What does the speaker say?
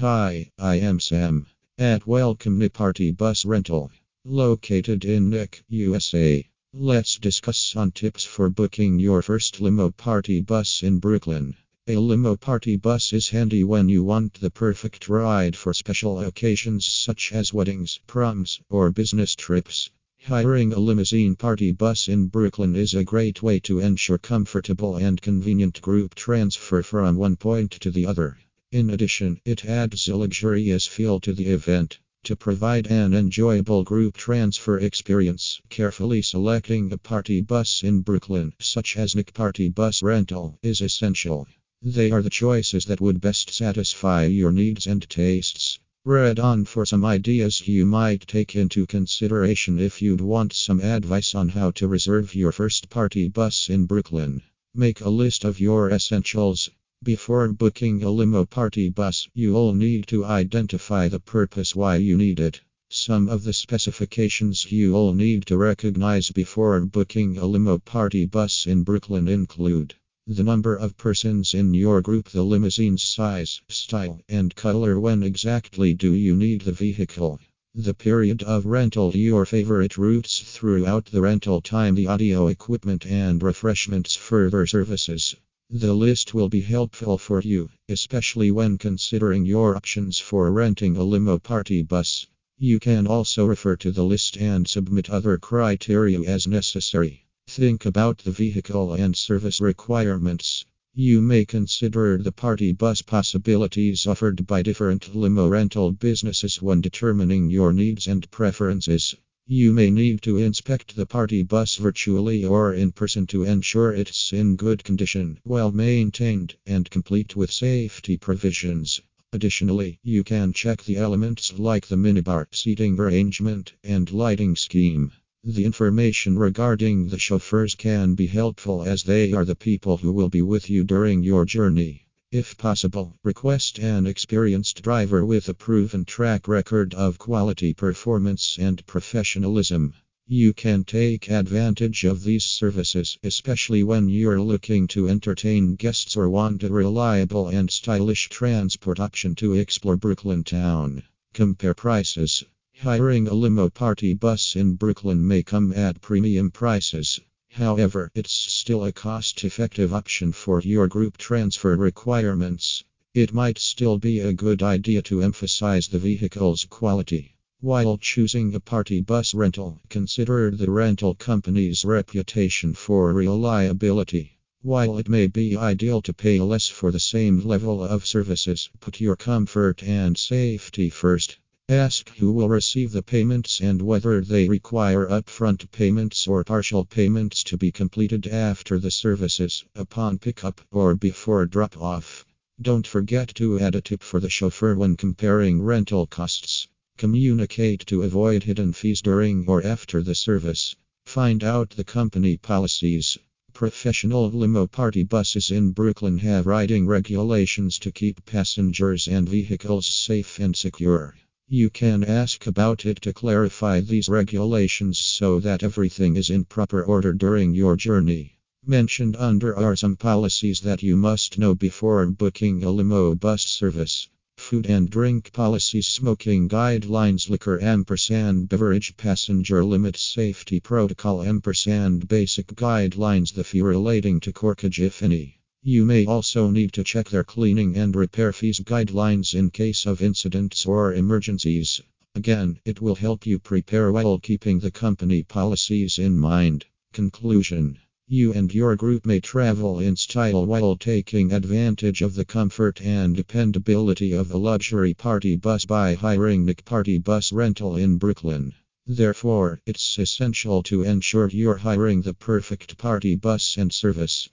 Hi, I am Sam at Welcome to Party Bus Rental, located in Nick, USA. Let's discuss on tips for booking your first limo party bus in Brooklyn. A limo party bus is handy when you want the perfect ride for special occasions such as weddings, proms, or business trips. Hiring a limousine party bus in Brooklyn is a great way to ensure comfortable and convenient group transfer from one point to the other. In addition, it adds a luxurious feel to the event. To provide an enjoyable group transfer experience, carefully selecting a party bus in Brooklyn, such as Nick Party Bus Rental, is essential. They are the choices that would best satisfy your needs and tastes. Read on for some ideas you might take into consideration if you'd want some advice on how to reserve your first party bus in Brooklyn. Make a list of your essentials. Before booking a limo party bus, you'll need to identify the purpose why you need it. Some of the specifications you'll need to recognize before booking a limo party bus in Brooklyn include the number of persons in your group, the limousine's size, style, and color. When exactly do you need the vehicle? The period of rental, your favorite routes throughout the rental time, the audio equipment and refreshments, further services. The list will be helpful for you, especially when considering your options for renting a limo party bus. You can also refer to the list and submit other criteria as necessary. Think about the vehicle and service requirements. You may consider the party bus possibilities offered by different limo rental businesses when determining your needs and preferences. You may need to inspect the party bus virtually or in person to ensure it's in good condition, well maintained, and complete with safety provisions. Additionally, you can check the elements like the minibar, seating arrangement, and lighting scheme. The information regarding the chauffeurs can be helpful as they are the people who will be with you during your journey. If possible, request an experienced driver with a proven track record of quality performance and professionalism. You can take advantage of these services, especially when you're looking to entertain guests or want a reliable and stylish transport option to explore Brooklyn town. Compare prices. Hiring a limo party bus in Brooklyn may come at premium prices. However, it's still a cost effective option for your group transfer requirements. It might still be a good idea to emphasize the vehicle's quality. While choosing a party bus rental, consider the rental company's reputation for reliability. While it may be ideal to pay less for the same level of services, put your comfort and safety first. Ask who will receive the payments and whether they require upfront payments or partial payments to be completed after the services, upon pickup, or before drop off. Don't forget to add a tip for the chauffeur when comparing rental costs. Communicate to avoid hidden fees during or after the service. Find out the company policies. Professional limo party buses in Brooklyn have riding regulations to keep passengers and vehicles safe and secure. You can ask about it to clarify these regulations so that everything is in proper order during your journey. Mentioned under are some policies that you must know before booking a limo bus service. Food and drink policies, smoking guidelines, liquor ampersand beverage passenger limit safety protocol ampersand basic guidelines, the fee relating to corkage if any. You may also need to check their cleaning and repair fees guidelines in case of incidents or emergencies. Again, it will help you prepare while keeping the company policies in mind. Conclusion You and your group may travel in style while taking advantage of the comfort and dependability of a luxury party bus by hiring Nick Party Bus Rental in Brooklyn. Therefore, it's essential to ensure you're hiring the perfect party bus and service.